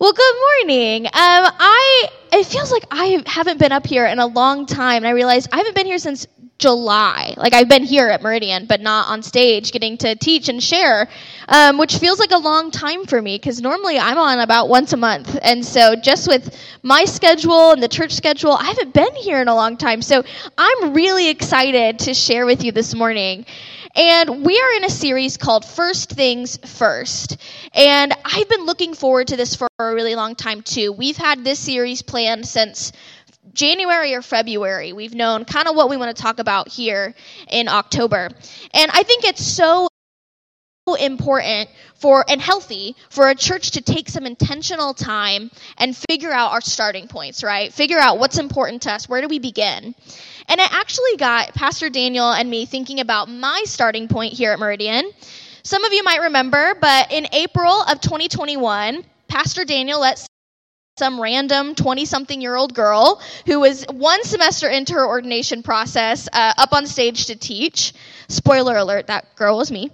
Well, good morning. Um, I it feels like I haven't been up here in a long time, and I realized I haven't been here since July. Like I've been here at Meridian, but not on stage, getting to teach and share, um, which feels like a long time for me because normally I'm on about once a month, and so just with my schedule and the church schedule, I haven't been here in a long time. So I'm really excited to share with you this morning. And we are in a series called First Things First. And I've been looking forward to this for a really long time, too. We've had this series planned since January or February. We've known kind of what we want to talk about here in October. And I think it's so important for and healthy for a church to take some intentional time and figure out our starting points, right? Figure out what's important to us. Where do we begin? And it actually got Pastor Daniel and me thinking about my starting point here at Meridian. Some of you might remember, but in April of 2021, Pastor Daniel let some random 20 something year old girl who was one semester into her ordination process uh, up on stage to teach. Spoiler alert, that girl was me.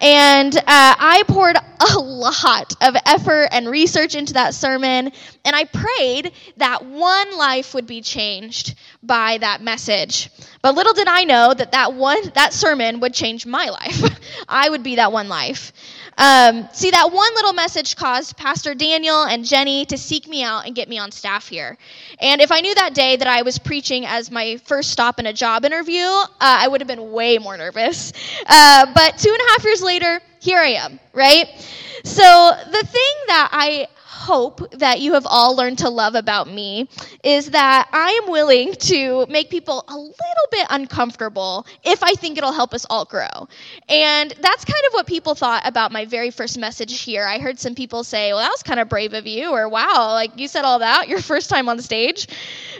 And uh, I poured a lot of effort and research into that sermon, and I prayed that one life would be changed by that message. But little did I know that that one that sermon would change my life. I would be that one life. Um, see, that one little message caused Pastor Daniel and Jenny to seek me out and get me on staff here. And if I knew that day that I was preaching as my first stop in a job interview, uh, I would have been way more nervous. Uh, but two and a half years later, here I am, right? So the thing that I hope that you have all learned to love about me is that I am willing to make people a little bit uncomfortable if I think it'll help us all grow. And that's kind of what people thought about my very first message here. I heard some people say, well, that was kind of brave of you, or wow, like you said all that your first time on stage,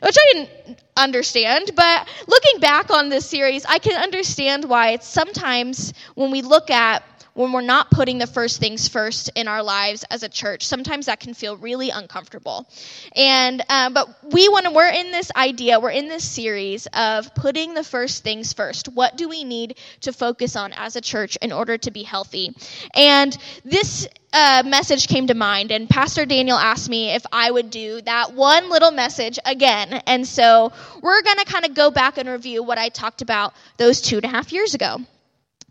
which I didn't understand. But looking back on this series, I can understand why it's sometimes when we look at when we're not putting the first things first in our lives as a church, sometimes that can feel really uncomfortable. And uh, but we want to. We're in this idea. We're in this series of putting the first things first. What do we need to focus on as a church in order to be healthy? And this uh, message came to mind, and Pastor Daniel asked me if I would do that one little message again. And so we're going to kind of go back and review what I talked about those two and a half years ago.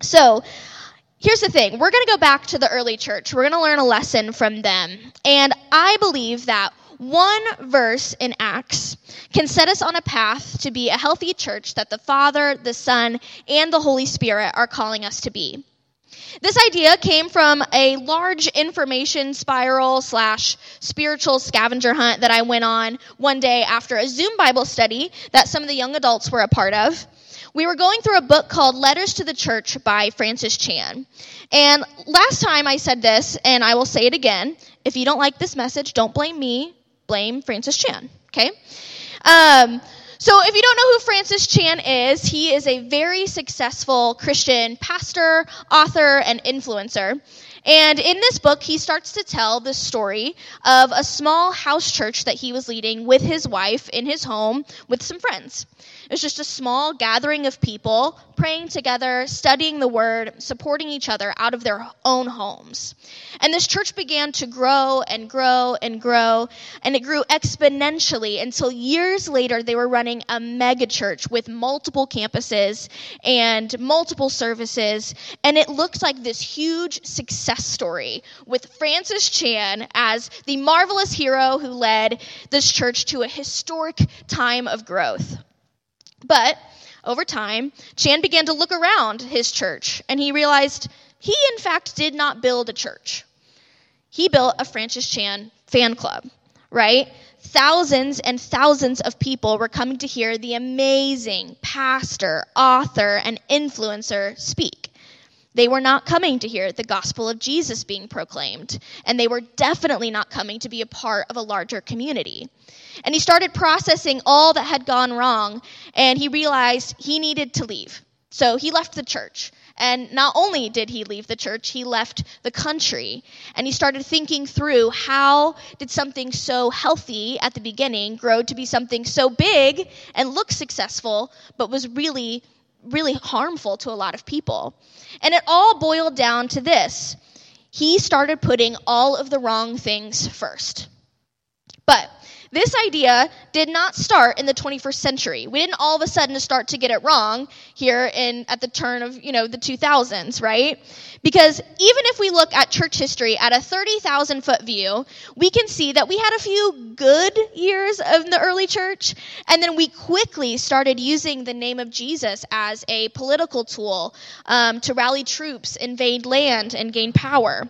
So, here's the thing we're going to go back to the early church. We're going to learn a lesson from them. And I believe that one verse in Acts can set us on a path to be a healthy church that the Father, the Son, and the Holy Spirit are calling us to be. This idea came from a large information spiral slash spiritual scavenger hunt that I went on one day after a Zoom Bible study that some of the young adults were a part of we were going through a book called Letters to the Church by Francis Chan. And last time I said this, and I will say it again. If you don't like this message, don't blame me, blame Francis Chan, okay? Um, so, if you don't know who Francis Chan is, he is a very successful Christian pastor, author, and influencer. And in this book, he starts to tell the story of a small house church that he was leading with his wife in his home with some friends. It was just a small gathering of people praying together, studying the word, supporting each other out of their own homes. And this church began to grow and grow and grow, and it grew exponentially until years later they were running a mega church with multiple campuses and multiple services, and it looked like this huge success story with Francis Chan as the marvelous hero who led this church to a historic time of growth. But over time, Chan began to look around his church and he realized he, in fact, did not build a church. He built a Francis Chan fan club, right? Thousands and thousands of people were coming to hear the amazing pastor, author, and influencer speak. They were not coming to hear the gospel of Jesus being proclaimed, and they were definitely not coming to be a part of a larger community. And he started processing all that had gone wrong, and he realized he needed to leave. So he left the church. And not only did he leave the church, he left the country. And he started thinking through how did something so healthy at the beginning grow to be something so big and look successful, but was really really harmful to a lot of people. And it all boiled down to this he started putting all of the wrong things first. But this idea did not start in the 21st century. We didn't all of a sudden start to get it wrong here in at the turn of, you know, the 2000s, right? Because even if we look at church history at a 30,000 foot view, we can see that we had a few good years of the early church, and then we quickly started using the name of Jesus as a political tool um, to rally troops, invade land, and gain power.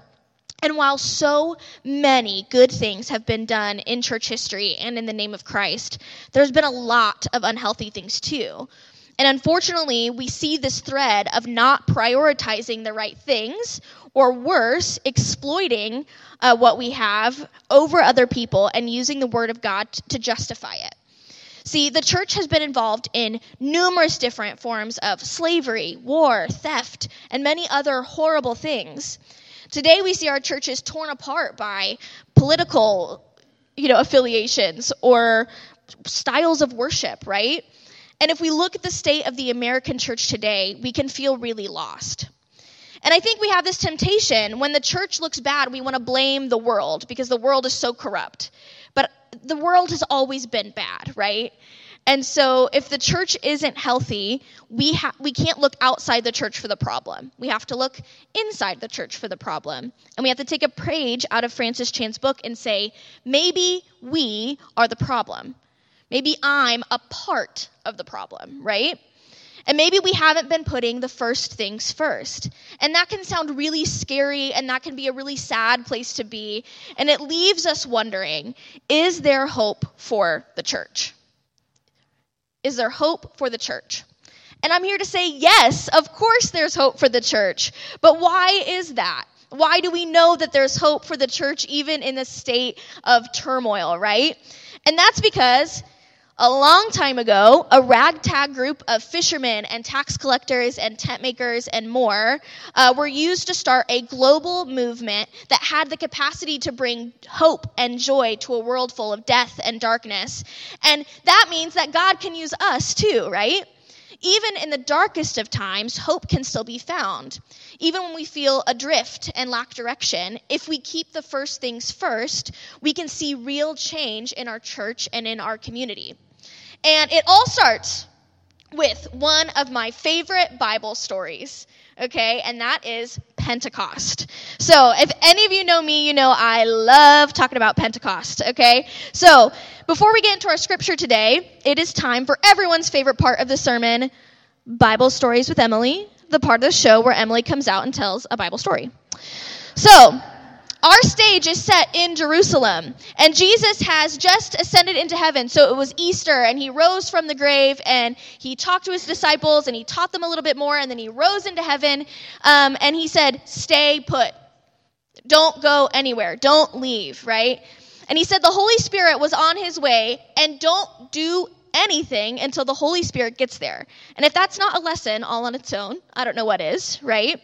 And while so many good things have been done in church history and in the name of Christ, there's been a lot of unhealthy things too. And unfortunately, we see this thread of not prioritizing the right things, or worse, exploiting uh, what we have over other people and using the Word of God to justify it. See, the church has been involved in numerous different forms of slavery, war, theft, and many other horrible things. Today we see our churches torn apart by political, you know, affiliations or styles of worship, right? And if we look at the state of the American church today, we can feel really lost. And I think we have this temptation when the church looks bad, we want to blame the world because the world is so corrupt. But the world has always been bad, right? And so if the church isn't healthy, we ha- we can't look outside the church for the problem. We have to look inside the church for the problem. And we have to take a page out of Francis Chan's book and say, maybe we are the problem. Maybe I'm a part of the problem, right? And maybe we haven't been putting the first things first. And that can sound really scary and that can be a really sad place to be. And it leaves us wondering is there hope for the church? Is there hope for the church? And I'm here to say, yes, of course there's hope for the church. But why is that? Why do we know that there's hope for the church even in the state of turmoil, right? And that's because a long time ago, a ragtag group of fishermen and tax collectors and tent makers and more uh, were used to start a global movement that had the capacity to bring hope and joy to a world full of death and darkness. And that means that God can use us too, right? Even in the darkest of times, hope can still be found. Even when we feel adrift and lack direction, if we keep the first things first, we can see real change in our church and in our community. And it all starts with one of my favorite Bible stories, okay, and that is Pentecost. So, if any of you know me, you know I love talking about Pentecost, okay? So, before we get into our scripture today, it is time for everyone's favorite part of the sermon Bible Stories with Emily, the part of the show where Emily comes out and tells a Bible story. So, our stage is set in Jerusalem, and Jesus has just ascended into heaven. So it was Easter, and he rose from the grave, and he talked to his disciples, and he taught them a little bit more, and then he rose into heaven, um, and he said, Stay put. Don't go anywhere. Don't leave, right? And he said the Holy Spirit was on his way, and don't do anything until the Holy Spirit gets there. And if that's not a lesson all on its own, I don't know what is, right?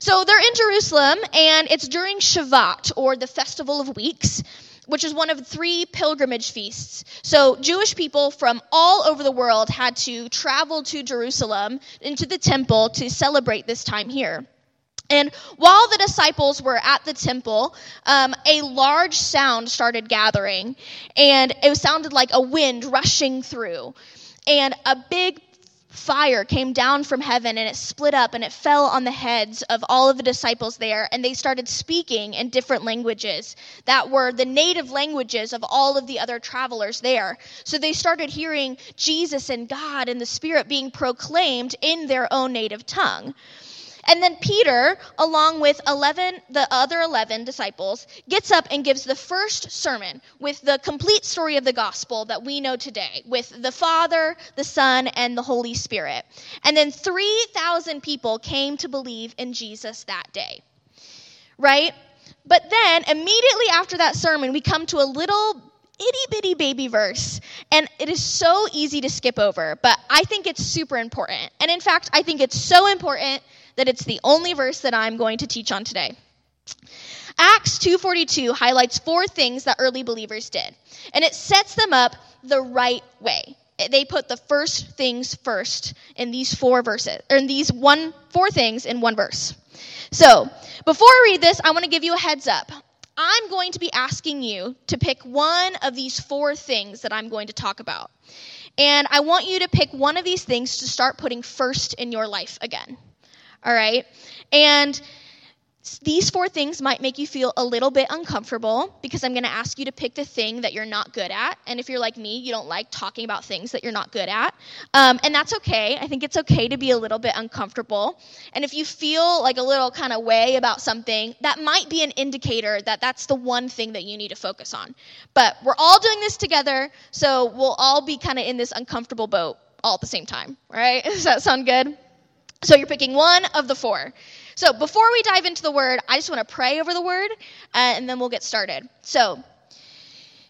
So they're in Jerusalem, and it's during Shavuot, or the Festival of Weeks, which is one of three pilgrimage feasts. So Jewish people from all over the world had to travel to Jerusalem into the temple to celebrate this time here. And while the disciples were at the temple, um, a large sound started gathering, and it sounded like a wind rushing through. And a big fire came down from heaven and it split up and it fell on the heads of all of the disciples there and they started speaking in different languages that were the native languages of all of the other travelers there so they started hearing jesus and god and the spirit being proclaimed in their own native tongue and then Peter, along with 11, the other 11 disciples, gets up and gives the first sermon with the complete story of the gospel that we know today, with the Father, the Son, and the Holy Spirit. And then 3,000 people came to believe in Jesus that day. Right? But then, immediately after that sermon, we come to a little itty bitty baby verse. And it is so easy to skip over, but I think it's super important. And in fact, I think it's so important that it's the only verse that I'm going to teach on today. Acts 2:42 highlights four things that early believers did, and it sets them up the right way. They put the first things first in these four verses, or in these one four things in one verse. So, before I read this, I want to give you a heads up. I'm going to be asking you to pick one of these four things that I'm going to talk about. And I want you to pick one of these things to start putting first in your life again. All right? And these four things might make you feel a little bit uncomfortable because I'm going to ask you to pick the thing that you're not good at. And if you're like me, you don't like talking about things that you're not good at. Um, and that's okay. I think it's okay to be a little bit uncomfortable. And if you feel like a little kind of way about something, that might be an indicator that that's the one thing that you need to focus on. But we're all doing this together, so we'll all be kind of in this uncomfortable boat all at the same time, right? Does that sound good? So you're picking one of the four. So before we dive into the word, I just want to pray over the word, uh, and then we'll get started. So,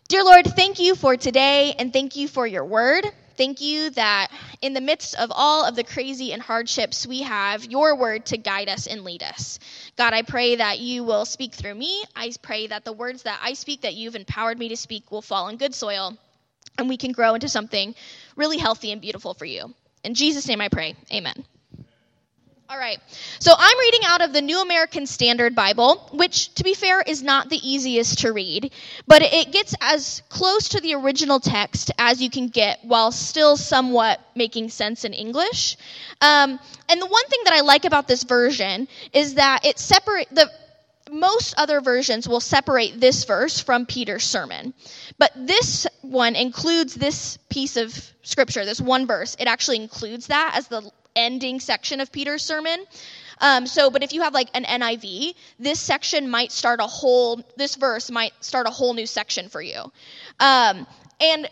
dear Lord, thank you for today, and thank you for your word. Thank you that in the midst of all of the crazy and hardships, we have your word to guide us and lead us. God, I pray that you will speak through me. I pray that the words that I speak, that you've empowered me to speak, will fall on good soil and we can grow into something really healthy and beautiful for you. In Jesus' name I pray. Amen. All right. So I'm reading out of the New American Standard Bible, which, to be fair, is not the easiest to read, but it gets as close to the original text as you can get while still somewhat making sense in English. Um, and the one thing that I like about this version is that it separate the most other versions will separate this verse from Peter's sermon. But this one includes this piece of scripture, this one verse. It actually includes that as the ending section of Peter's sermon. Um, so, but if you have like an NIV, this section might start a whole, this verse might start a whole new section for you. Um, and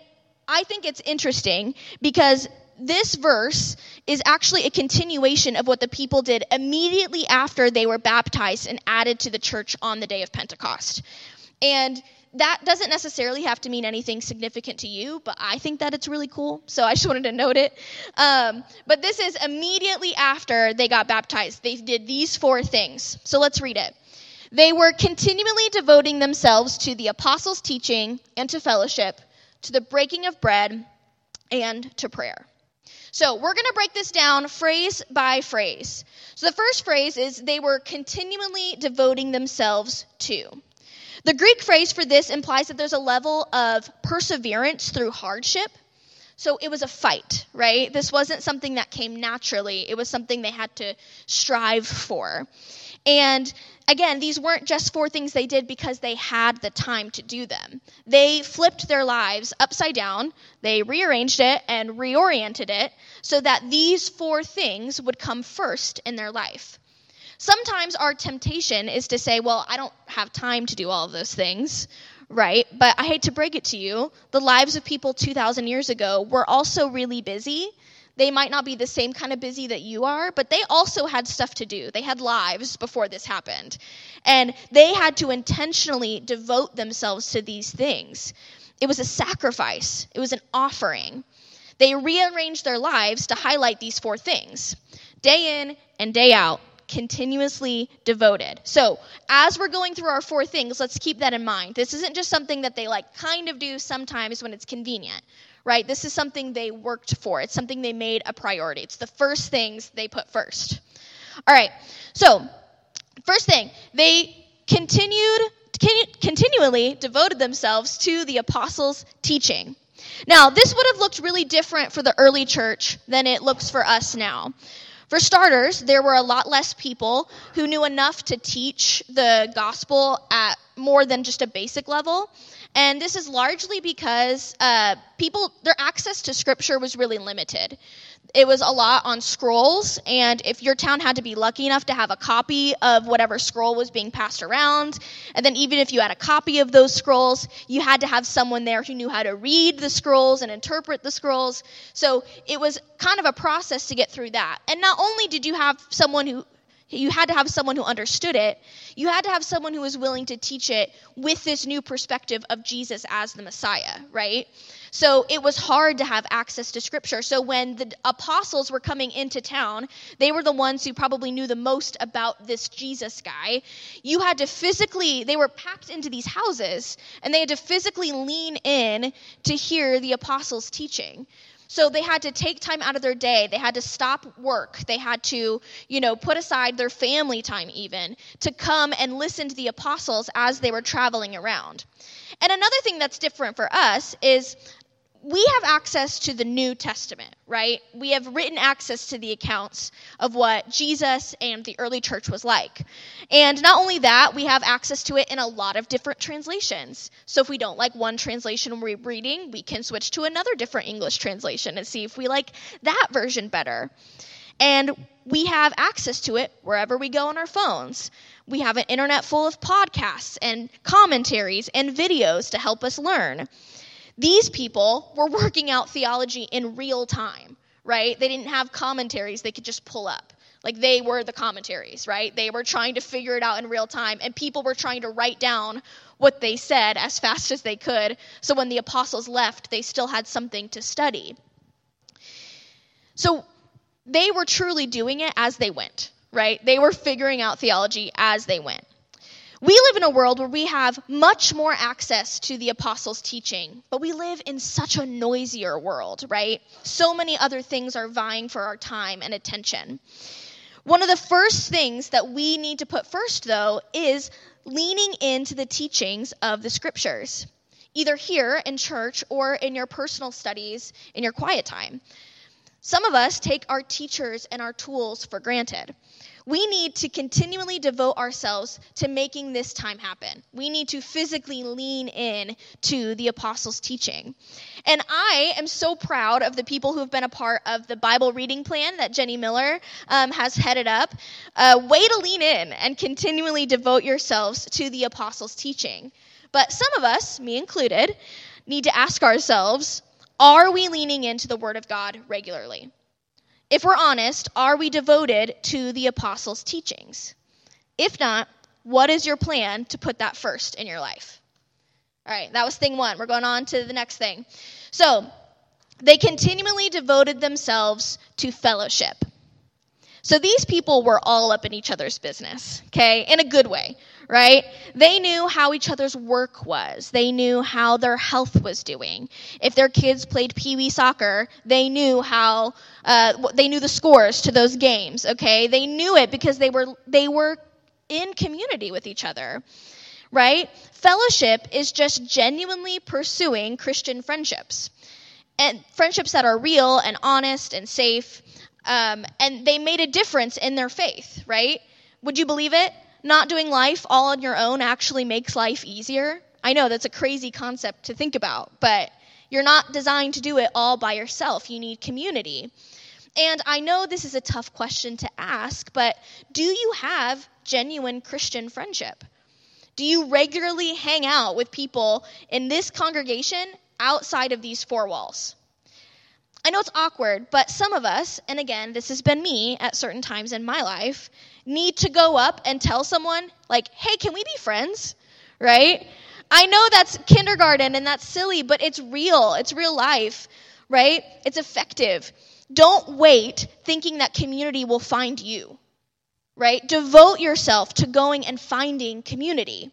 I think it's interesting because this verse is actually a continuation of what the people did immediately after they were baptized and added to the church on the day of Pentecost. And that doesn't necessarily have to mean anything significant to you, but I think that it's really cool. So I just wanted to note it. Um, but this is immediately after they got baptized. They did these four things. So let's read it. They were continually devoting themselves to the apostles' teaching and to fellowship, to the breaking of bread, and to prayer. So we're going to break this down phrase by phrase. So the first phrase is they were continually devoting themselves to. The Greek phrase for this implies that there's a level of perseverance through hardship. So it was a fight, right? This wasn't something that came naturally, it was something they had to strive for. And again, these weren't just four things they did because they had the time to do them. They flipped their lives upside down, they rearranged it and reoriented it so that these four things would come first in their life. Sometimes our temptation is to say, well, I don't have time to do all of those things, right? But I hate to break it to you, the lives of people 2,000 years ago were also really busy. They might not be the same kind of busy that you are, but they also had stuff to do. They had lives before this happened. And they had to intentionally devote themselves to these things. It was a sacrifice, it was an offering. They rearranged their lives to highlight these four things day in and day out continuously devoted. So, as we're going through our four things, let's keep that in mind. This isn't just something that they like kind of do sometimes when it's convenient, right? This is something they worked for. It's something they made a priority. It's the first things they put first. All right. So, first thing, they continued continually devoted themselves to the apostles' teaching. Now, this would have looked really different for the early church than it looks for us now. For starters, there were a lot less people who knew enough to teach the gospel at more than just a basic level. And this is largely because uh, people, their access to scripture was really limited it was a lot on scrolls and if your town had to be lucky enough to have a copy of whatever scroll was being passed around and then even if you had a copy of those scrolls you had to have someone there who knew how to read the scrolls and interpret the scrolls. So it was kind of a process to get through that. And not only did you have someone who you had to have someone who understood it. You had to have someone who was willing to teach it with this new perspective of Jesus as the Messiah, right? So it was hard to have access to scripture. So when the apostles were coming into town, they were the ones who probably knew the most about this Jesus guy. You had to physically, they were packed into these houses, and they had to physically lean in to hear the apostles' teaching. So they had to take time out of their day. They had to stop work. They had to, you know, put aside their family time even to come and listen to the apostles as they were traveling around. And another thing that's different for us is we have access to the New Testament, right? We have written access to the accounts of what Jesus and the early church was like. And not only that, we have access to it in a lot of different translations. So if we don't like one translation we're reading, we can switch to another different English translation and see if we like that version better. And we have access to it wherever we go on our phones. We have an internet full of podcasts and commentaries and videos to help us learn. These people were working out theology in real time, right? They didn't have commentaries they could just pull up. Like they were the commentaries, right? They were trying to figure it out in real time, and people were trying to write down what they said as fast as they could. So when the apostles left, they still had something to study. So they were truly doing it as they went, right? They were figuring out theology as they went. We live in a world where we have much more access to the apostles' teaching, but we live in such a noisier world, right? So many other things are vying for our time and attention. One of the first things that we need to put first, though, is leaning into the teachings of the scriptures, either here in church or in your personal studies in your quiet time. Some of us take our teachers and our tools for granted. We need to continually devote ourselves to making this time happen. We need to physically lean in to the apostles' teaching. And I am so proud of the people who have been a part of the Bible reading plan that Jenny Miller um, has headed up. Uh, way to lean in and continually devote yourselves to the apostles' teaching. But some of us, me included, need to ask ourselves are we leaning into the Word of God regularly? If we're honest, are we devoted to the apostles' teachings? If not, what is your plan to put that first in your life? All right, that was thing one. We're going on to the next thing. So, they continually devoted themselves to fellowship. So these people were all up in each other's business, okay, in a good way, right? They knew how each other's work was. They knew how their health was doing. If their kids played pee wee soccer, they knew how, uh, they knew the scores to those games, okay? They knew it because they were, they were in community with each other, right? Fellowship is just genuinely pursuing Christian friendships. And friendships that are real and honest and safe um, and they made a difference in their faith, right? Would you believe it? Not doing life all on your own actually makes life easier. I know that's a crazy concept to think about, but you're not designed to do it all by yourself. You need community. And I know this is a tough question to ask, but do you have genuine Christian friendship? Do you regularly hang out with people in this congregation outside of these four walls? I know it's awkward, but some of us, and again, this has been me at certain times in my life, need to go up and tell someone, like, hey, can we be friends? Right? I know that's kindergarten and that's silly, but it's real. It's real life, right? It's effective. Don't wait thinking that community will find you, right? Devote yourself to going and finding community.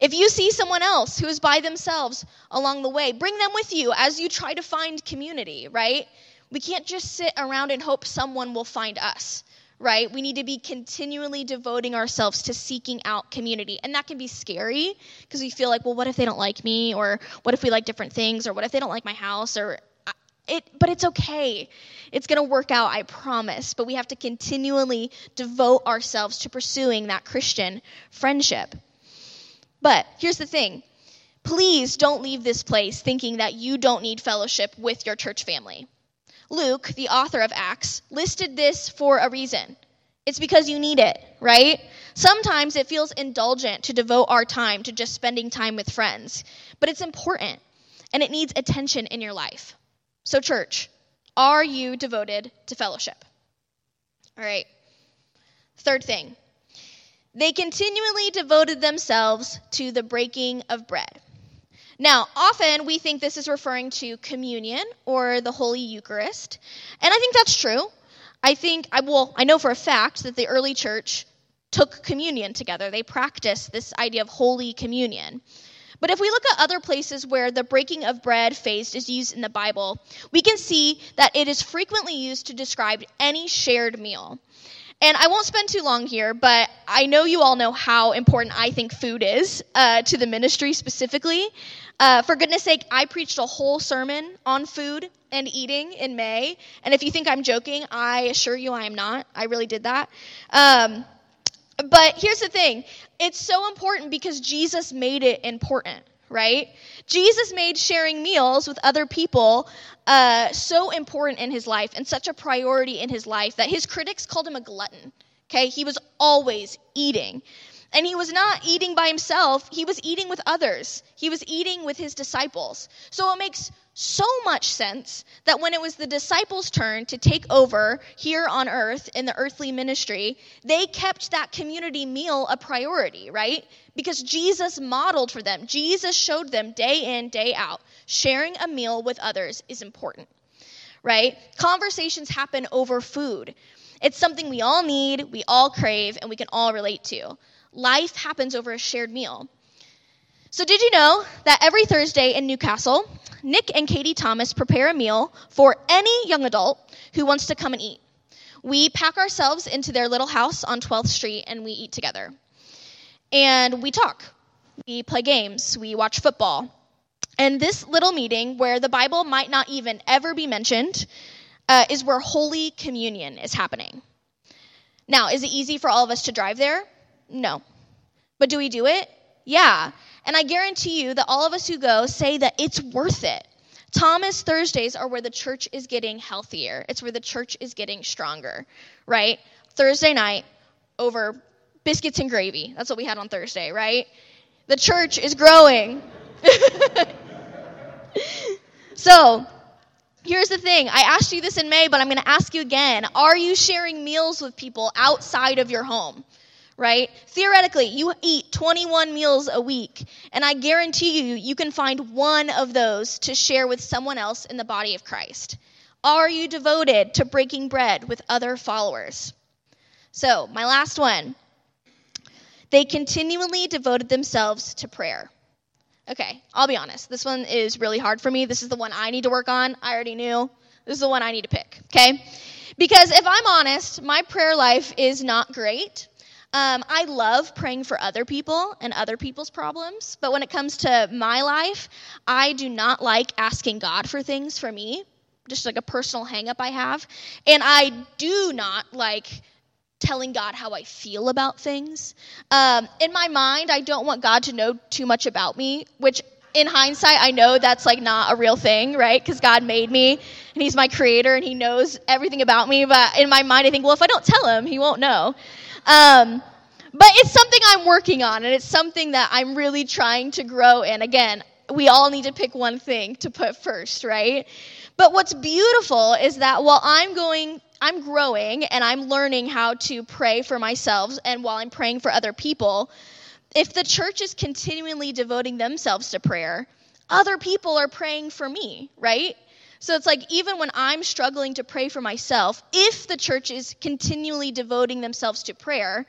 If you see someone else who is by themselves along the way, bring them with you as you try to find community, right? We can't just sit around and hope someone will find us, right? We need to be continually devoting ourselves to seeking out community. And that can be scary because we feel like, well, what if they don't like me? Or what if we like different things? Or what if they don't like my house? Or uh, it, but it's okay. It's going to work out, I promise. But we have to continually devote ourselves to pursuing that Christian friendship. But here's the thing please don't leave this place thinking that you don't need fellowship with your church family. Luke, the author of Acts, listed this for a reason. It's because you need it, right? Sometimes it feels indulgent to devote our time to just spending time with friends, but it's important and it needs attention in your life. So, church, are you devoted to fellowship? All right. Third thing they continually devoted themselves to the breaking of bread. Now, often we think this is referring to communion or the Holy Eucharist, and I think that's true. I think, I well, I know for a fact that the early church took communion together. They practiced this idea of Holy Communion. But if we look at other places where the breaking of bread phase is used in the Bible, we can see that it is frequently used to describe any shared meal. And I won't spend too long here, but I know you all know how important I think food is uh, to the ministry specifically. Uh, for goodness sake, I preached a whole sermon on food and eating in May. And if you think I'm joking, I assure you I am not. I really did that. Um, but here's the thing it's so important because Jesus made it important, right? Jesus made sharing meals with other people uh, so important in his life and such a priority in his life that his critics called him a glutton. Okay, he was always eating. And he was not eating by himself, he was eating with others. He was eating with his disciples. So it makes so much sense that when it was the disciples' turn to take over here on earth in the earthly ministry, they kept that community meal a priority, right? Because Jesus modeled for them. Jesus showed them day in, day out. Sharing a meal with others is important, right? Conversations happen over food. It's something we all need, we all crave, and we can all relate to. Life happens over a shared meal. So, did you know that every Thursday in Newcastle, Nick and Katie Thomas prepare a meal for any young adult who wants to come and eat? We pack ourselves into their little house on 12th Street and we eat together. And we talk, we play games, we watch football. And this little meeting, where the Bible might not even ever be mentioned, uh, is where Holy Communion is happening. Now, is it easy for all of us to drive there? No. But do we do it? Yeah. And I guarantee you that all of us who go say that it's worth it. Thomas Thursdays are where the church is getting healthier. It's where the church is getting stronger, right? Thursday night over biscuits and gravy. That's what we had on Thursday, right? The church is growing. so, here's the thing. I asked you this in May, but I'm going to ask you again. Are you sharing meals with people outside of your home? Right? Theoretically, you eat 21 meals a week, and I guarantee you, you can find one of those to share with someone else in the body of Christ. Are you devoted to breaking bread with other followers? So, my last one. They continually devoted themselves to prayer. Okay, I'll be honest. This one is really hard for me. This is the one I need to work on. I already knew. This is the one I need to pick, okay? Because if I'm honest, my prayer life is not great. Um, I love praying for other people and other people's problems, but when it comes to my life, I do not like asking God for things for me, just like a personal hangup I have. And I do not like telling God how I feel about things. Um, in my mind, I don't want God to know too much about me, which in hindsight, I know that's like not a real thing, right? Because God made me and He's my creator and He knows everything about me. But in my mind, I think, well, if I don't tell Him, He won't know. Um, but it's something I'm working on, and it's something that I'm really trying to grow in. Again, we all need to pick one thing to put first, right? But what's beautiful is that while I'm going, I'm growing and I'm learning how to pray for myself, and while I'm praying for other people, if the church is continually devoting themselves to prayer, other people are praying for me, right? So it's like even when I'm struggling to pray for myself, if the church is continually devoting themselves to prayer,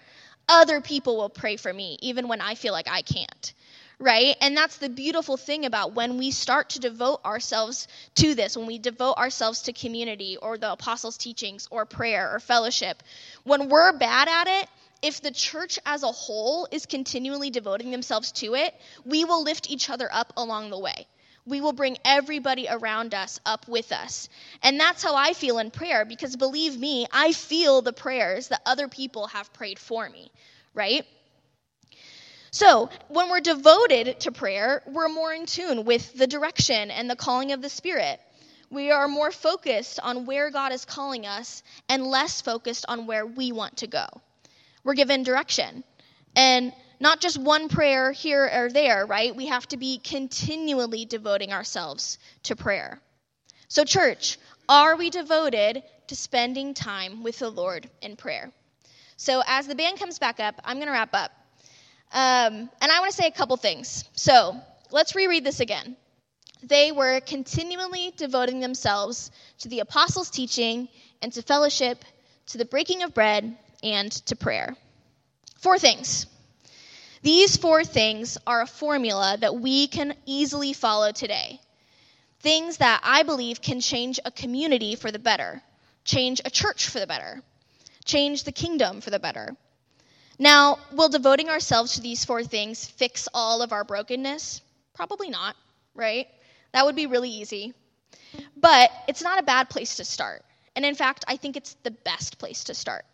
other people will pray for me, even when I feel like I can't. Right? And that's the beautiful thing about when we start to devote ourselves to this, when we devote ourselves to community or the apostles' teachings or prayer or fellowship. When we're bad at it, if the church as a whole is continually devoting themselves to it, we will lift each other up along the way we will bring everybody around us up with us. And that's how I feel in prayer because believe me, I feel the prayers that other people have prayed for me, right? So, when we're devoted to prayer, we're more in tune with the direction and the calling of the Spirit. We are more focused on where God is calling us and less focused on where we want to go. We're given direction. And not just one prayer here or there, right? We have to be continually devoting ourselves to prayer. So, church, are we devoted to spending time with the Lord in prayer? So, as the band comes back up, I'm going to wrap up. Um, and I want to say a couple things. So, let's reread this again. They were continually devoting themselves to the apostles' teaching and to fellowship, to the breaking of bread, and to prayer. Four things. These four things are a formula that we can easily follow today. Things that I believe can change a community for the better, change a church for the better, change the kingdom for the better. Now, will devoting ourselves to these four things fix all of our brokenness? Probably not, right? That would be really easy. But it's not a bad place to start. And in fact, I think it's the best place to start.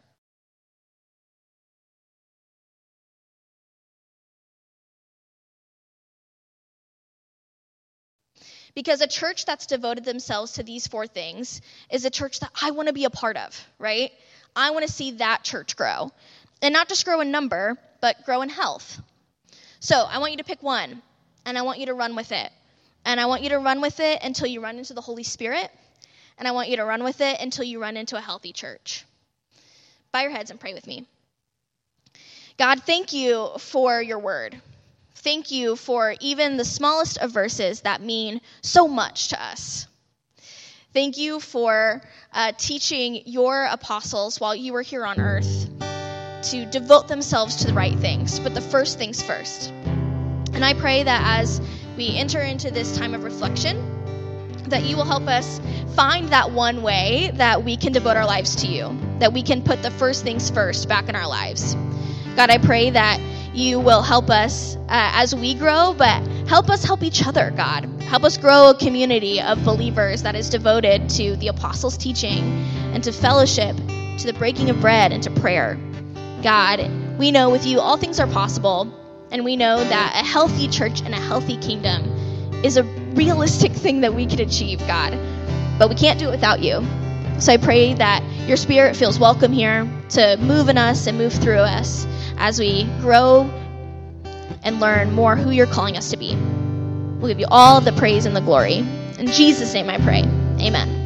Because a church that's devoted themselves to these four things is a church that I want to be a part of, right? I want to see that church grow. And not just grow in number, but grow in health. So I want you to pick one, and I want you to run with it. And I want you to run with it until you run into the Holy Spirit. And I want you to run with it until you run into a healthy church. Bow your heads and pray with me. God, thank you for your word thank you for even the smallest of verses that mean so much to us. Thank you for uh, teaching your apostles while you were here on earth to devote themselves to the right things, but the first things first. And I pray that as we enter into this time of reflection, that you will help us find that one way that we can devote our lives to you, that we can put the first things first back in our lives. God, I pray that you will help us uh, as we grow, but help us help each other, God. Help us grow a community of believers that is devoted to the apostles' teaching and to fellowship, to the breaking of bread, and to prayer. God, we know with you all things are possible, and we know that a healthy church and a healthy kingdom is a realistic thing that we can achieve, God. But we can't do it without you. So I pray that your spirit feels welcome here to move in us and move through us as we grow and learn more who you're calling us to be. We'll give you all the praise and the glory. In Jesus' name I pray. Amen.